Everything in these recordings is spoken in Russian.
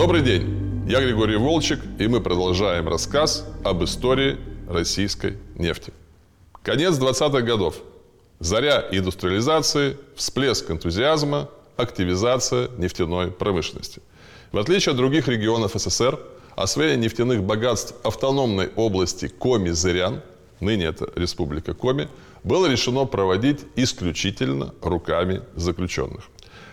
Добрый день, я Григорий Волчек, и мы продолжаем рассказ об истории российской нефти. Конец 20-х годов. Заря индустриализации, всплеск энтузиазма, активизация нефтяной промышленности. В отличие от других регионов СССР, освоение нефтяных богатств автономной области Коми-Зырян, ныне это Республика Коми, было решено проводить исключительно руками заключенных.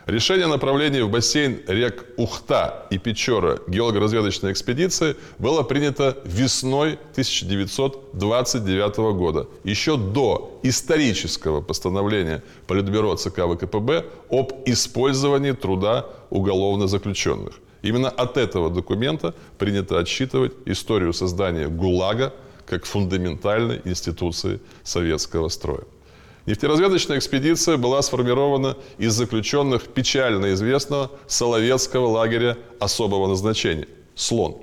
Решение о направлении в бассейн рек Ухта и Печора геолого-разведочной экспедиции было принято весной 1929 года, еще до исторического постановления Политбюро ЦК ВКПБ об использовании труда уголовно заключенных. Именно от этого документа принято отсчитывать историю создания ГУЛАГа как фундаментальной институции советского строя. Нефтеразведочная экспедиция была сформирована из заключенных печально известного Соловецкого лагеря особого назначения – «Слон».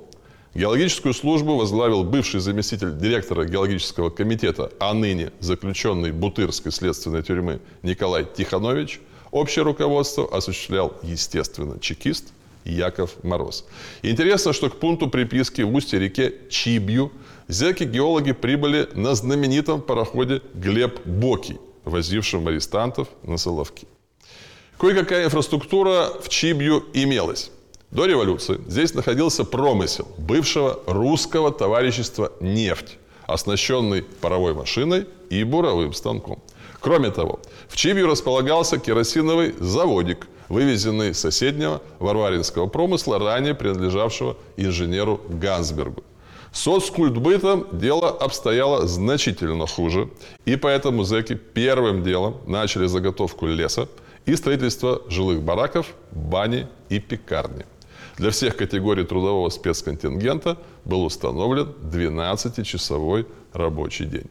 Геологическую службу возглавил бывший заместитель директора геологического комитета, а ныне заключенный Бутырской следственной тюрьмы Николай Тиханович. Общее руководство осуществлял, естественно, чекист Яков Мороз. Интересно, что к пункту приписки в устье реке Чибью зеки-геологи прибыли на знаменитом пароходе «Глеб Бокий», возившим арестантов на Соловки. Кое-какая инфраструктура в Чибью имелась. До революции здесь находился промысел бывшего русского товарищества «Нефть», оснащенный паровой машиной и буровым станком. Кроме того, в Чибью располагался керосиновый заводик, вывезенный с соседнего варваринского промысла, ранее принадлежавшего инженеру Гансбергу. Соцкультбытом дело обстояло значительно хуже, и поэтому зэки первым делом начали заготовку леса и строительство жилых бараков, бани и пекарни. Для всех категорий трудового спецконтингента был установлен 12-часовой рабочий день.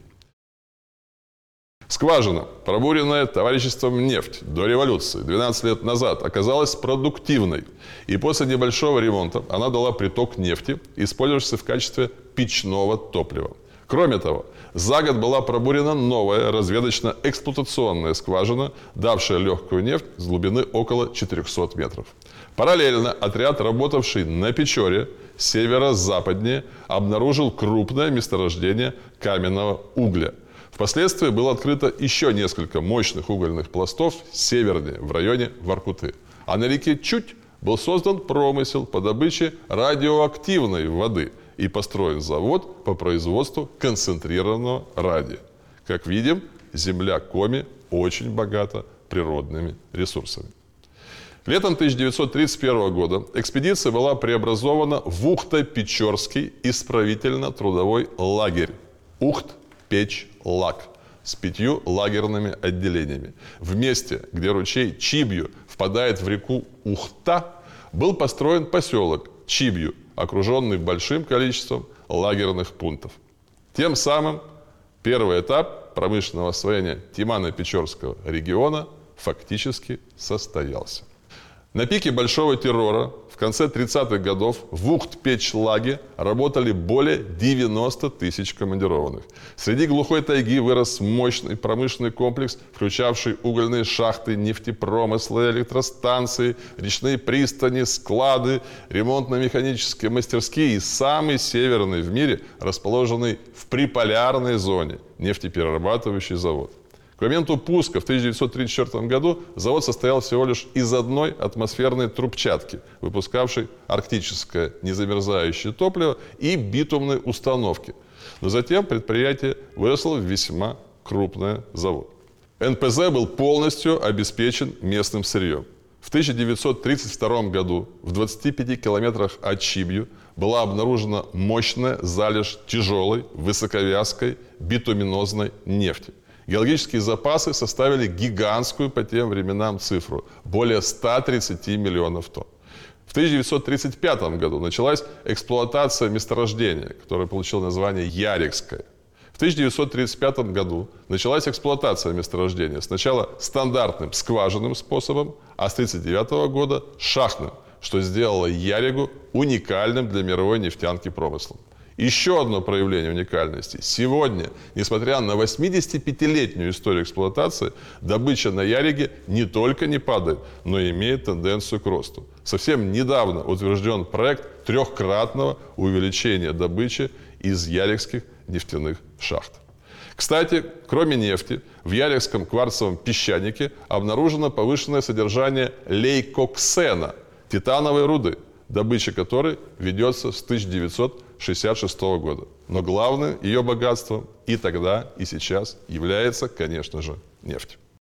Скважина, пробуренная товариществом нефть до революции 12 лет назад, оказалась продуктивной. И после небольшого ремонта она дала приток нефти, использовавшийся в качестве печного топлива. Кроме того, за год была пробурена новая разведочно-эксплуатационная скважина, давшая легкую нефть с глубины около 400 метров. Параллельно отряд, работавший на Печоре, северо-западнее, обнаружил крупное месторождение каменного угля – Впоследствии было открыто еще несколько мощных угольных пластов севернее, в районе Воркуты. А на реке Чуть был создан промысел по добыче радиоактивной воды и построен завод по производству концентрированного радия. Как видим, земля Коми очень богата природными ресурсами. Летом 1931 года экспедиция была преобразована в Ухто-Печорский исправительно-трудовой лагерь. Ухт печь Лак с пятью лагерными отделениями. В месте, где ручей Чибью впадает в реку Ухта, был построен поселок Чибью, окруженный большим количеством лагерных пунктов. Тем самым первый этап промышленного освоения Тимано-Печорского региона фактически состоялся. На пике большого террора в конце 30-х годов в Ухт-Печлаге работали более 90 тысяч командированных. Среди глухой тайги вырос мощный промышленный комплекс, включавший угольные шахты, нефтепромыслы, электростанции, речные пристани, склады, ремонтно-механические мастерские и самый северный в мире, расположенный в приполярной зоне, нефтеперерабатывающий завод. К моменту пуска в 1934 году завод состоял всего лишь из одной атмосферной трубчатки, выпускавшей арктическое незамерзающее топливо и битумные установки. Но затем предприятие выросло в весьма крупный завод. НПЗ был полностью обеспечен местным сырьем. В 1932 году в 25 километрах от Чибью была обнаружена мощная залежь тяжелой, высоковязкой битуминозной нефти – Геологические запасы составили гигантскую по тем временам цифру – более 130 миллионов тонн. В 1935 году началась эксплуатация месторождения, которое получило название Ярикское. В 1935 году началась эксплуатация месторождения. Сначала стандартным скважинным способом, а с 1939 года – шахтным, что сделало Яригу уникальным для мировой нефтянки промыслом. Еще одно проявление уникальности. Сегодня, несмотря на 85-летнюю историю эксплуатации, добыча на Яриге не только не падает, но и имеет тенденцию к росту. Совсем недавно утвержден проект трехкратного увеличения добычи из ярикских нефтяных шахт. Кстати, кроме нефти, в Ярикском кварцевом песчанике обнаружено повышенное содержание лейкоксена, титановой руды, добыча которой ведется с 1966 года. Но главным ее богатством и тогда, и сейчас является, конечно же, нефть.